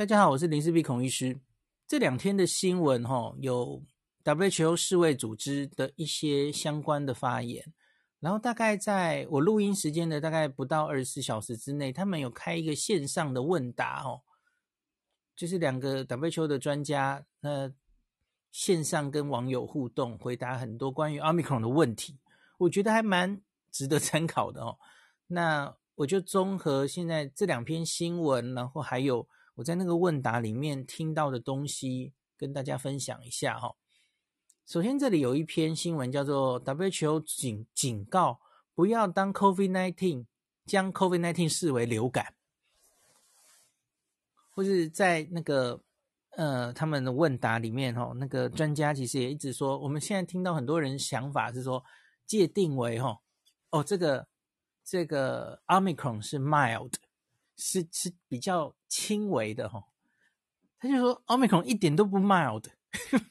大家好，我是林氏璧孔医师。这两天的新闻哈，有 WHO 世卫组织的一些相关的发言，然后大概在我录音时间的大概不到二十四小时之内，他们有开一个线上的问答哦，就是两个 WHO 的专家，那线上跟网友互动，回答很多关于 Omicron 的问题，我觉得还蛮值得参考的哦。那我就综合现在这两篇新闻，然后还有我在那个问答里面听到的东西，跟大家分享一下哈。首先，这里有一篇新闻叫做 “WHO 警警告，不要当 COVID-19 将 COVID-19 视为流感”，或是在那个呃他们的问答里面哈，那个专家其实也一直说，我们现在听到很多人想法是说界定为哈哦这个。这个 Omicron 是 mild，是是比较轻微的哈。他就说 Omicron 一点都不 mild，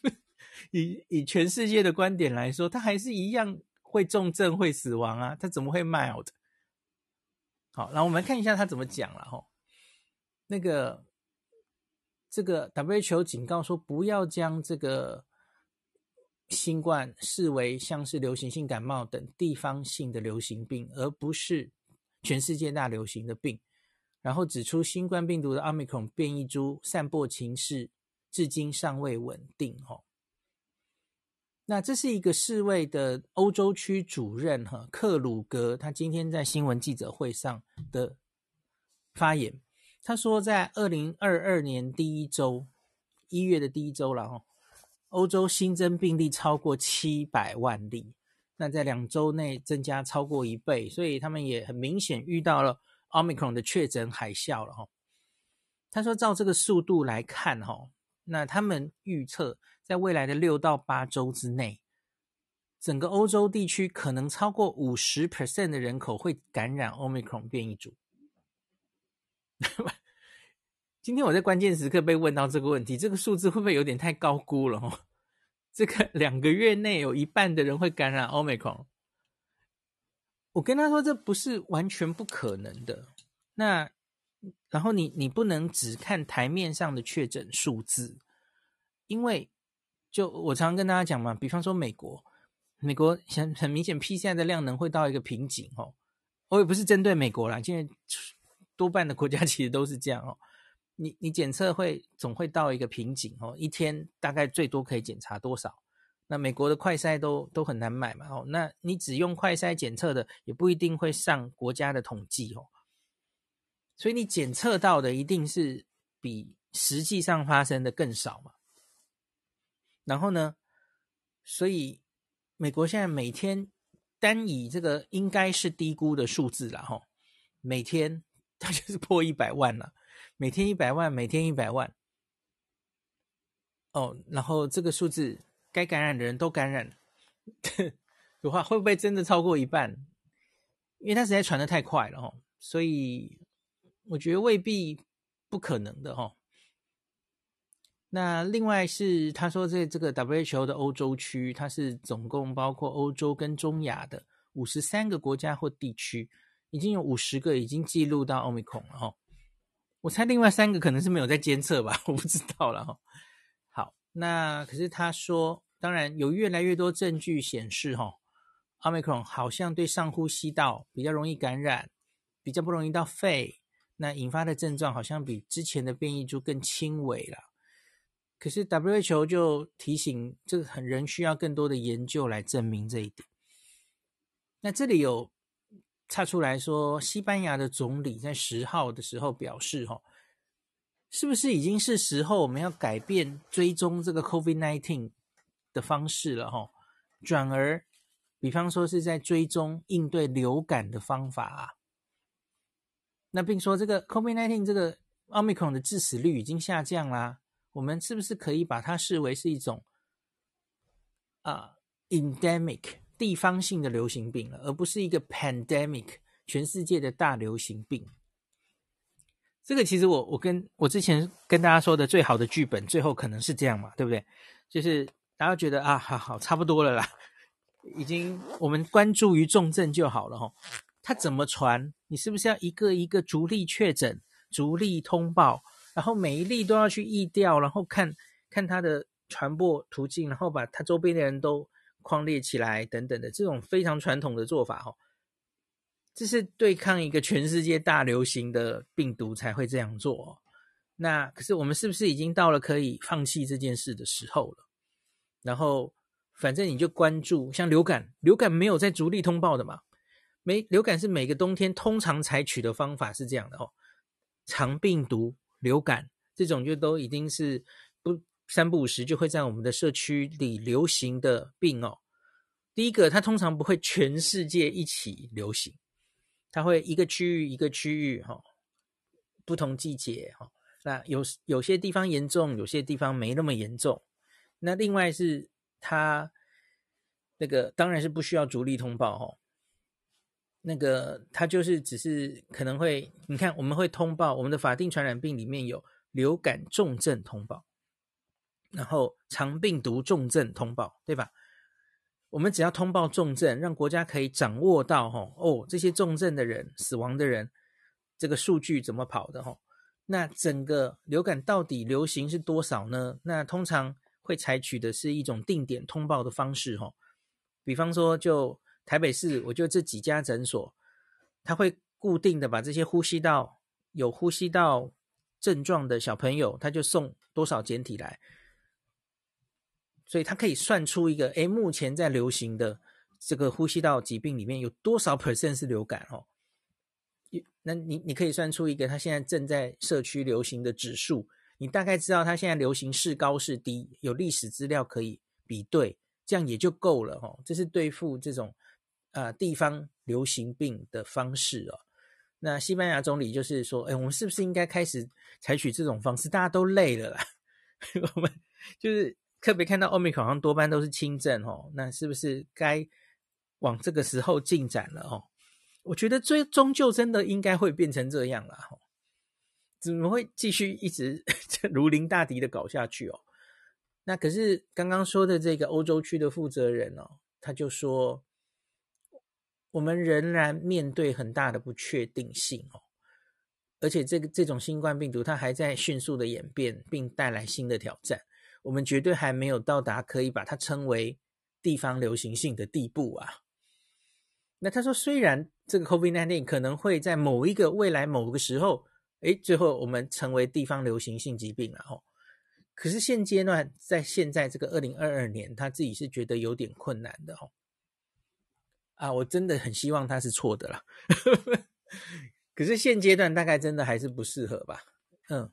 以以全世界的观点来说，他还是一样会重症会死亡啊，他怎么会 mild？好，那我们看一下他怎么讲了哈。那个这个 WHO 警告说，不要将这个。新冠视为像是流行性感冒等地方性的流行病，而不是全世界大流行的病。然后指出，新冠病毒的奥密克戎变异株散播情势至今尚未稳定。哈，那这是一个世卫的欧洲区主任哈克鲁格，他今天在新闻记者会上的发言，他说，在二零二二年第一周，一月的第一周了哈。欧洲新增病例超过七百万例，那在两周内增加超过一倍，所以他们也很明显遇到了 Omicron 的确诊海啸了哈。他说，照这个速度来看哈，那他们预测在未来的六到八周之内，整个欧洲地区可能超过五十 percent 的人口会感染 Omicron 变异株。今天我在关键时刻被问到这个问题，这个数字会不会有点太高估了？哦，这个两个月内有一半的人会感染 Omicron，我跟他说这不是完全不可能的。那然后你你不能只看台面上的确诊数字，因为就我常常跟大家讲嘛，比方说美国，美国很很明显 PCR 的量能会到一个瓶颈哦。我也不是针对美国啦，现在多半的国家 其实都是这样哦。你你检测会总会到一个瓶颈哦，一天大概最多可以检查多少？那美国的快筛都都很难买嘛哦，那你只用快筛检测的也不一定会上国家的统计哦，所以你检测到的一定是比实际上发生的更少嘛。然后呢，所以美国现在每天单以这个应该是低估的数字了哈，每天它就是破一百万了。每天一百万，每天一百万，哦，然后这个数字该感染的人都感染了，的话会不会真的超过一半？因为它实在传得太快了哦，所以我觉得未必不可能的哈。那另外是他说在这个 WHO 的欧洲区，它是总共包括欧洲跟中亚的五十三个国家或地区，已经有五十个已经记录到 Omicron 了哈。我猜另外三个可能是没有在监测吧，我不知道了哈。那可是他说，当然有越来越多证据显示，哈，Omicron 好像对上呼吸道比较容易感染，比较不容易到肺，那引发的症状好像比之前的变异株更轻微了。可是 WHO 就提醒，这个很仍需要更多的研究来证明这一点。那这里有。插出来说，西班牙的总理在十号的时候表示，哈，是不是已经是时候我们要改变追踪这个 COVID-19 的方式了，哈，转而，比方说是在追踪应对流感的方法啊。那并说这个 COVID-19 这个 Omicron 的致死率已经下降啦，我们是不是可以把它视为是一种啊 endemic？地方性的流行病了，而不是一个 pandemic 全世界的大流行病。这个其实我我跟我之前跟大家说的最好的剧本，最后可能是这样嘛，对不对？就是大家觉得啊，好好差不多了啦，已经我们关注于重症就好了哈。它怎么传？你是不是要一个一个逐例确诊、逐例通报，然后每一例都要去疫调，然后看看它的传播途径，然后把它周边的人都框列起来等等的这种非常传统的做法哦。这是对抗一个全世界大流行的病毒才会这样做。哦那可是我们是不是已经到了可以放弃这件事的时候了？然后反正你就关注，像流感，流感没有在逐例通报的嘛？没，流感是每个冬天通常采取的方法是这样的哦。肠病毒流感这种就都已经是不三不五时就会在我们的社区里流行的病哦。第一个，它通常不会全世界一起流行。它会一个区域一个区域哈，不同季节哈，那有有些地方严重，有些地方没那么严重。那另外是它那个当然是不需要逐例通报哈，那个它就是只是可能会，你看我们会通报我们的法定传染病里面有流感重症通报，然后肠病毒重症通报，对吧？我们只要通报重症，让国家可以掌握到哈哦，这些重症的人、死亡的人，这个数据怎么跑的哈？那整个流感到底流行是多少呢？那通常会采取的是一种定点通报的方式哈。比方说，就台北市，我就这几家诊所，他会固定的把这些呼吸道有呼吸道症状的小朋友，他就送多少检体来。所以它可以算出一个，哎，目前在流行的这个呼吸道疾病里面有多少 percent 是流感哦？那你你可以算出一个它现在正在社区流行的指数，你大概知道它现在流行是高是低，有历史资料可以比对，这样也就够了哦。这是对付这种啊、呃、地方流行病的方式哦。那西班牙总理就是说，哎，我们是不是应该开始采取这种方式？大家都累了啦，我们就是。特别看到 Omicron 好像多半都是轻症哦，那是不是该往这个时候进展了哦？我觉得最终究真的应该会变成这样了哦，怎么会继续一直 如临大敌的搞下去哦？那可是刚刚说的这个欧洲区的负责人哦，他就说我们仍然面对很大的不确定性哦，而且这个这种新冠病毒它还在迅速的演变，并带来新的挑战。我们绝对还没有到达可以把它称为地方流行性的地步啊。那他说，虽然这个 COVID-19 可能会在某一个未来某个时候，诶，最后我们成为地方流行性疾病了哦。可是现阶段，在现在这个二零二二年，他自己是觉得有点困难的哦。啊，我真的很希望他是错的啦。可是现阶段大概真的还是不适合吧？嗯，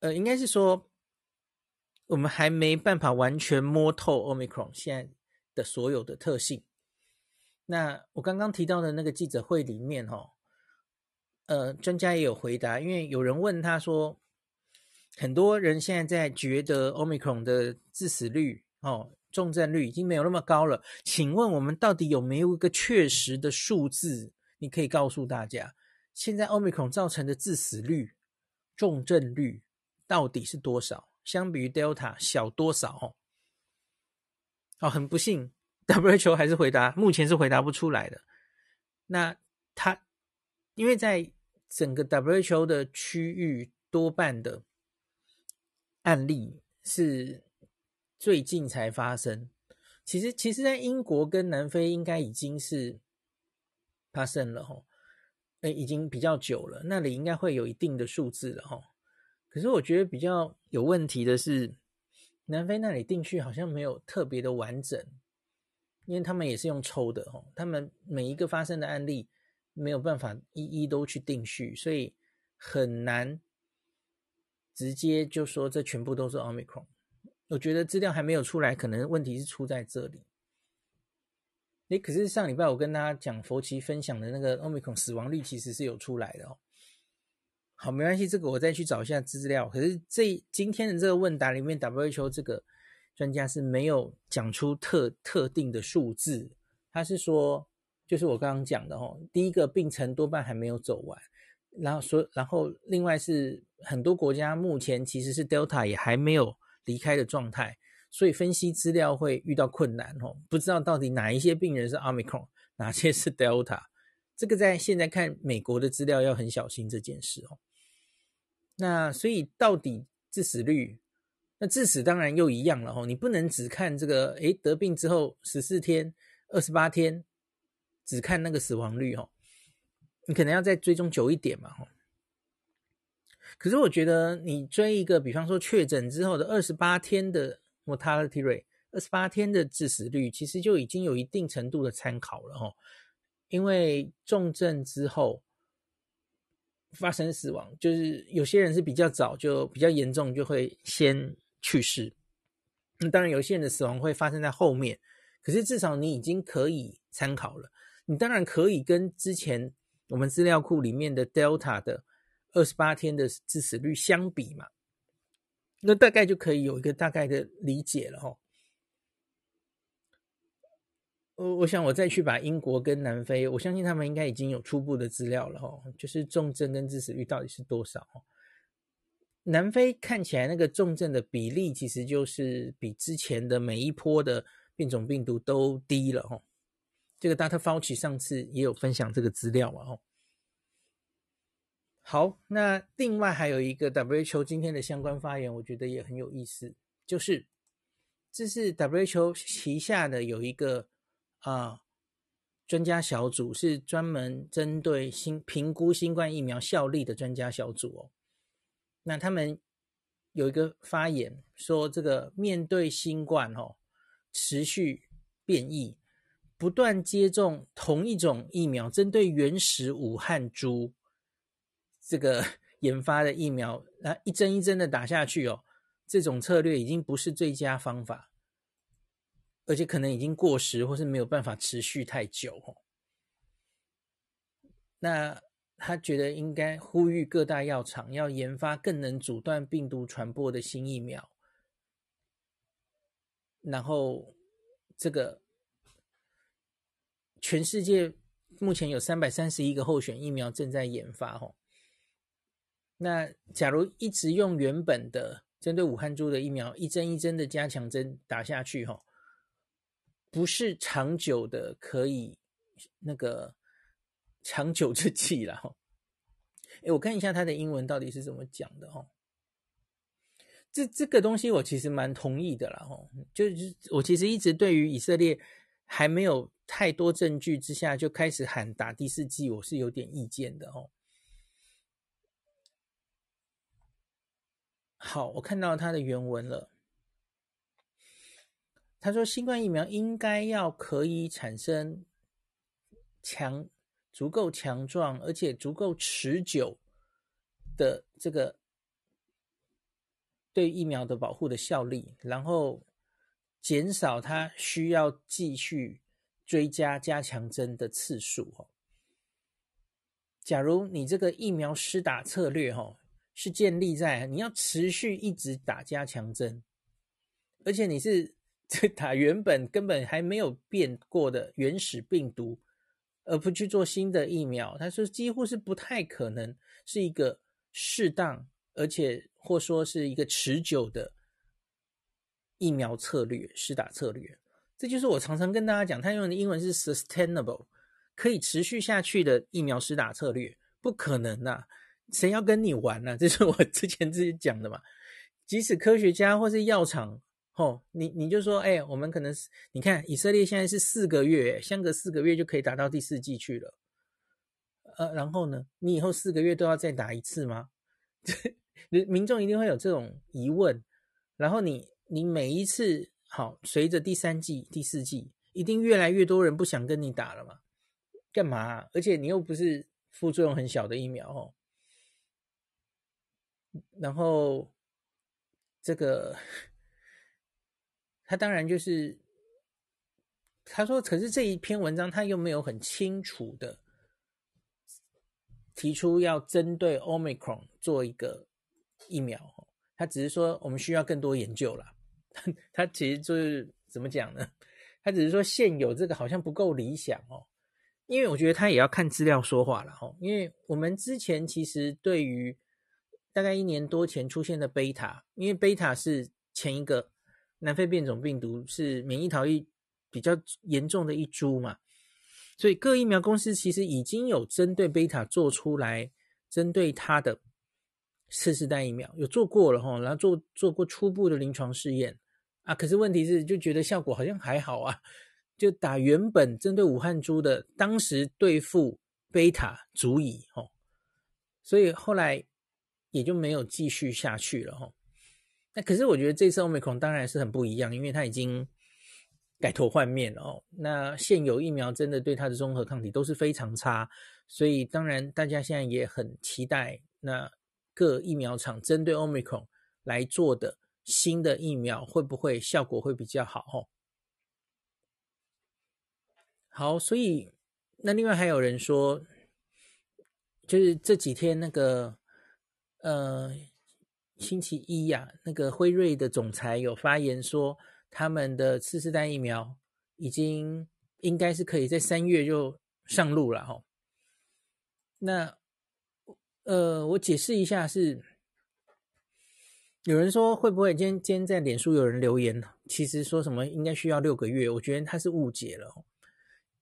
呃，应该是说。我们还没办法完全摸透 Omicron 现在的所有的特性。那我刚刚提到的那个记者会里面，哦，呃，专家也有回答，因为有人问他说，很多人现在在觉得 Omicron 的致死率，哦，重症率已经没有那么高了。请问我们到底有没有一个确实的数字？你可以告诉大家，现在 Omicron 造成的致死率、重症率到底是多少？相比于 Delta 小多少哦？哦，很不幸，WHO 还是回答，目前是回答不出来的。那他因为在整个 WHO 的区域，多半的案例是最近才发生。其实，其实，在英国跟南非应该已经是发生了哦，诶，已经比较久了，那里应该会有一定的数字了哦。可是我觉得比较有问题的是，南非那里定序好像没有特别的完整，因为他们也是用抽的哦，他们每一个发生的案例没有办法一一都去定序，所以很难直接就说这全部都是 Omicron。我觉得资料还没有出来，可能问题是出在这里。诶，可是上礼拜我跟大家讲佛奇分享的那个 Omicron 死亡率其实是有出来的哦。好，没关系，这个我再去找一下资料。可是这今天的这个问答里面，WHO 这个专家是没有讲出特特定的数字。他是说，就是我刚刚讲的哦，第一个病程多半还没有走完，然后说，然后另外是很多国家目前其实是 Delta 也还没有离开的状态，所以分析资料会遇到困难哦，不知道到底哪一些病人是 Omicron，哪些是 Delta。这个在现在看美国的资料要很小心这件事哦。那所以到底致死率，那致死当然又一样了哦。你不能只看这个，诶，得病之后十四天、二十八天，只看那个死亡率哦。你可能要再追踪久一点嘛，哈。可是我觉得你追一个，比方说确诊之后的二十八天的 mortality rate，二十八天的致死率，其实就已经有一定程度的参考了，哦。因为重症之后发生死亡，就是有些人是比较早就比较严重，就会先去世。那当然，有些人的死亡会发生在后面，可是至少你已经可以参考了。你当然可以跟之前。我们资料库里面的 Delta 的二十八天的致死率相比嘛，那大概就可以有一个大概的理解了哈。我我想我再去把英国跟南非，我相信他们应该已经有初步的资料了哈，就是重症跟致死率到底是多少。南非看起来那个重症的比例其实就是比之前的每一波的变种病毒都低了哈。这个 Data Fauci 上次也有分享这个资料嘛？哦，好，那另外还有一个 WHO 今天的相关发言，我觉得也很有意思，就是这是 WHO 旗下的有一个啊专家小组，是专门针对新评估新冠疫苗效力的专家小组哦。那他们有一个发言说，这个面对新冠哦持续变异。不断接种同一种疫苗，针对原始武汉株这个 研发的疫苗，那一针一针的打下去哦，这种策略已经不是最佳方法，而且可能已经过时，或是没有办法持续太久哦。那他觉得应该呼吁各大药厂要研发更能阻断病毒传播的新疫苗，然后这个。全世界目前有三百三十一个候选疫苗正在研发，吼。那假如一直用原本的针对武汉株的疫苗，一针一针的加强针打下去，吼，不是长久的可以那个长久之计了，哈。哎，我看一下他的英文到底是怎么讲的，吼。这这个东西我其实蛮同意的啦，吼。就是我其实一直对于以色列还没有。太多证据之下就开始喊打第四季，我是有点意见的哦。好，我看到他的原文了。他说，新冠疫苗应该要可以产生强、足够强壮而且足够持久的这个对疫苗的保护的效力，然后减少它需要继续。追加加强针的次数哦。假如你这个疫苗施打策略哈，是建立在你要持续一直打加强针，而且你是这打原本根本还没有变过的原始病毒，而不去做新的疫苗，他说几乎是不太可能是一个适当而且或说是一个持久的疫苗策略施打策略。这就是我常常跟大家讲，他用的英文是 sustainable，可以持续下去的疫苗施打策略，不可能呐、啊，谁要跟你玩呢、啊？这是我之前自己讲的嘛。即使科学家或是药厂，哦，你你就说，哎，我们可能是，你看以色列现在是四个月，相隔四个月就可以打到第四季去了，呃，然后呢，你以后四个月都要再打一次吗？民众一定会有这种疑问，然后你你每一次。好，随着第三季、第四季，一定越来越多人不想跟你打了嘛？干嘛？而且你又不是副作用很小的疫苗哦。然后这个，他当然就是他说，可是这一篇文章他又没有很清楚的提出要针对 Omicron 做一个疫苗，他只是说我们需要更多研究了。他其实就是怎么讲呢？他只是说现有这个好像不够理想哦，因为我觉得他也要看资料说话了哦。因为我们之前其实对于大概一年多前出现的贝塔，因为贝塔是前一个南非变种病毒，是免疫逃逸比较严重的一株嘛，所以各疫苗公司其实已经有针对贝塔做出来针对它的次世代疫苗，有做过了哈，然后做做过初步的临床试验。啊，可是问题是就觉得效果好像还好啊，就打原本针对武汉株的，当时对付贝塔足矣哦，所以后来也就没有继续下去了哈。那可是我觉得这次 Omicron 当然是很不一样，因为它已经改头换面了哦。那现有疫苗真的对它的综合抗体都是非常差，所以当然大家现在也很期待那。各疫苗厂针对 Omicron 来做的新的疫苗会不会效果会比较好？哦，好，所以那另外还有人说，就是这几天那个呃星期一呀，那个辉瑞的总裁有发言说，他们的次世代疫苗已经应该是可以在三月就上路了，哈，那。呃，我解释一下是，有人说会不会今天今天在脸书有人留言，其实说什么应该需要六个月，我觉得他是误解了。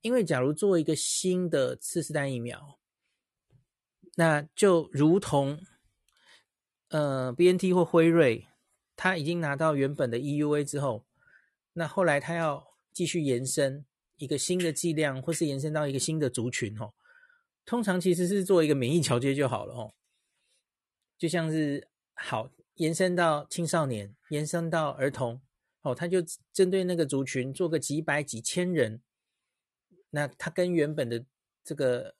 因为假如做一个新的次世代疫苗，那就如同呃 BNT 或辉瑞，他已经拿到原本的 EUA 之后，那后来他要继续延伸一个新的剂量，或是延伸到一个新的族群哦。通常其实是做一个免疫桥接就好了哦，就像是好延伸到青少年，延伸到儿童哦，他就针对那个族群做个几百几千人，那他跟原本的这个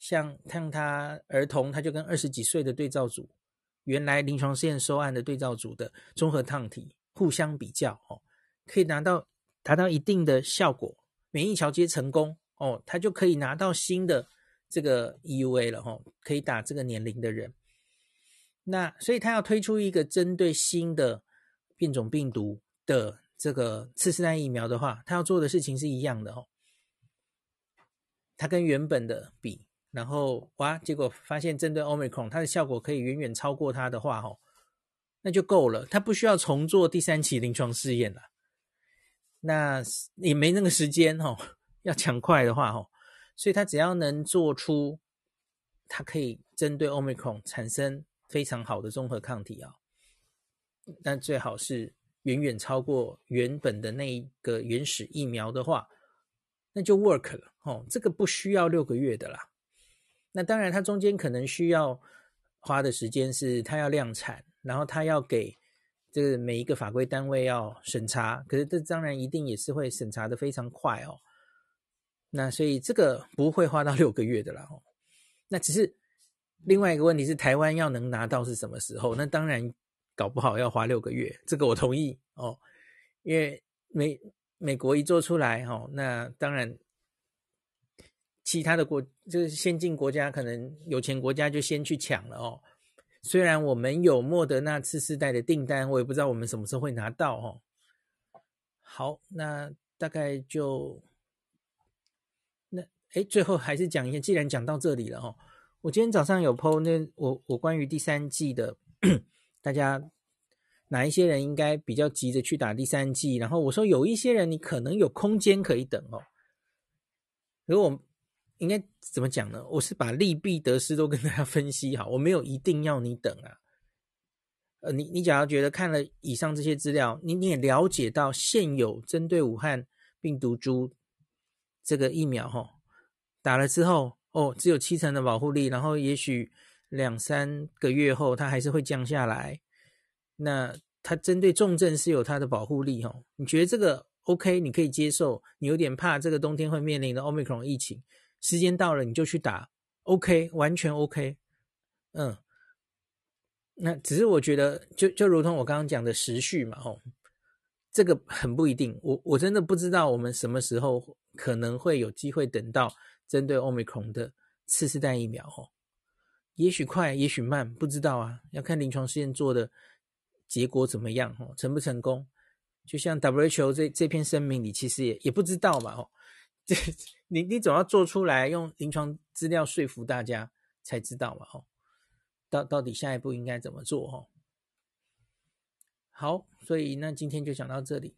像像他儿童，他就跟二十几岁的对照组，原来临床试验收案的对照组的综合抗体互相比较哦，可以拿到达到一定的效果，免疫桥接成功哦，他就可以拿到新的。这个 EUA 了哈，可以打这个年龄的人。那所以他要推出一个针对新的变种病毒的这个次世代疫苗的话，他要做的事情是一样的哦。他跟原本的比，然后哇，结果发现针对 Omicron 它的效果可以远远超过它的话，哦，那就够了，它不需要重做第三期临床试验了。那也没那个时间哦，要抢快的话，哦。所以，他只要能做出，它可以针对 Omicron 产生非常好的综合抗体啊，但最好是远远超过原本的那一个原始疫苗的话，那就 work 了哦。这个不需要六个月的啦。那当然，它中间可能需要花的时间是，它要量产，然后它要给这个每一个法规单位要审查，可是这当然一定也是会审查的非常快哦。那所以这个不会花到 六个月的啦，哦，那只是另外一个问题是台湾要能拿到是什么时候？那当然搞不好要花六个月，这个我同意哦，因为美美国一做出来哦，那当然其他的国就是先进国家可能有钱国家就先去抢了哦。虽然我们有莫德纳次世代的订单，我也不知道我们什么时候会拿到哦。好，那大概就那。哎，最后还是讲一下，既然讲到这里了哦，我今天早上有 po 那我我关于第三季的，大家哪一些人应该比较急着去打第三季？然后我说有一些人你可能有空间可以等哦。如果应该怎么讲呢？我是把利弊得失都跟大家分析好，我没有一定要你等啊。呃，你你假如觉得看了以上这些资料，你你也了解到现有针对武汉病毒株这个疫苗哈。打了之后，哦，只有七成的保护力，然后也许两三个月后，它还是会降下来。那它针对重症是有它的保护力，哦，你觉得这个 OK？你可以接受？你有点怕这个冬天会面临的 Omicron 疫情，时间到了你就去打，OK，完全 OK。嗯，那只是我觉得，就就如同我刚刚讲的时序嘛，哦，这个很不一定。我我真的不知道我们什么时候可能会有机会等到。针对 Omicron 的次世代疫苗，哦，也许快，也许慢，不知道啊，要看临床试验做的结果怎么样，哦，成不成功？就像 WHO 这这篇声明里，其实也也不知道嘛，哦，这你你总要做出来，用临床资料说服大家才知道嘛，哦，到到底下一步应该怎么做，哦，好，所以那今天就讲到这里。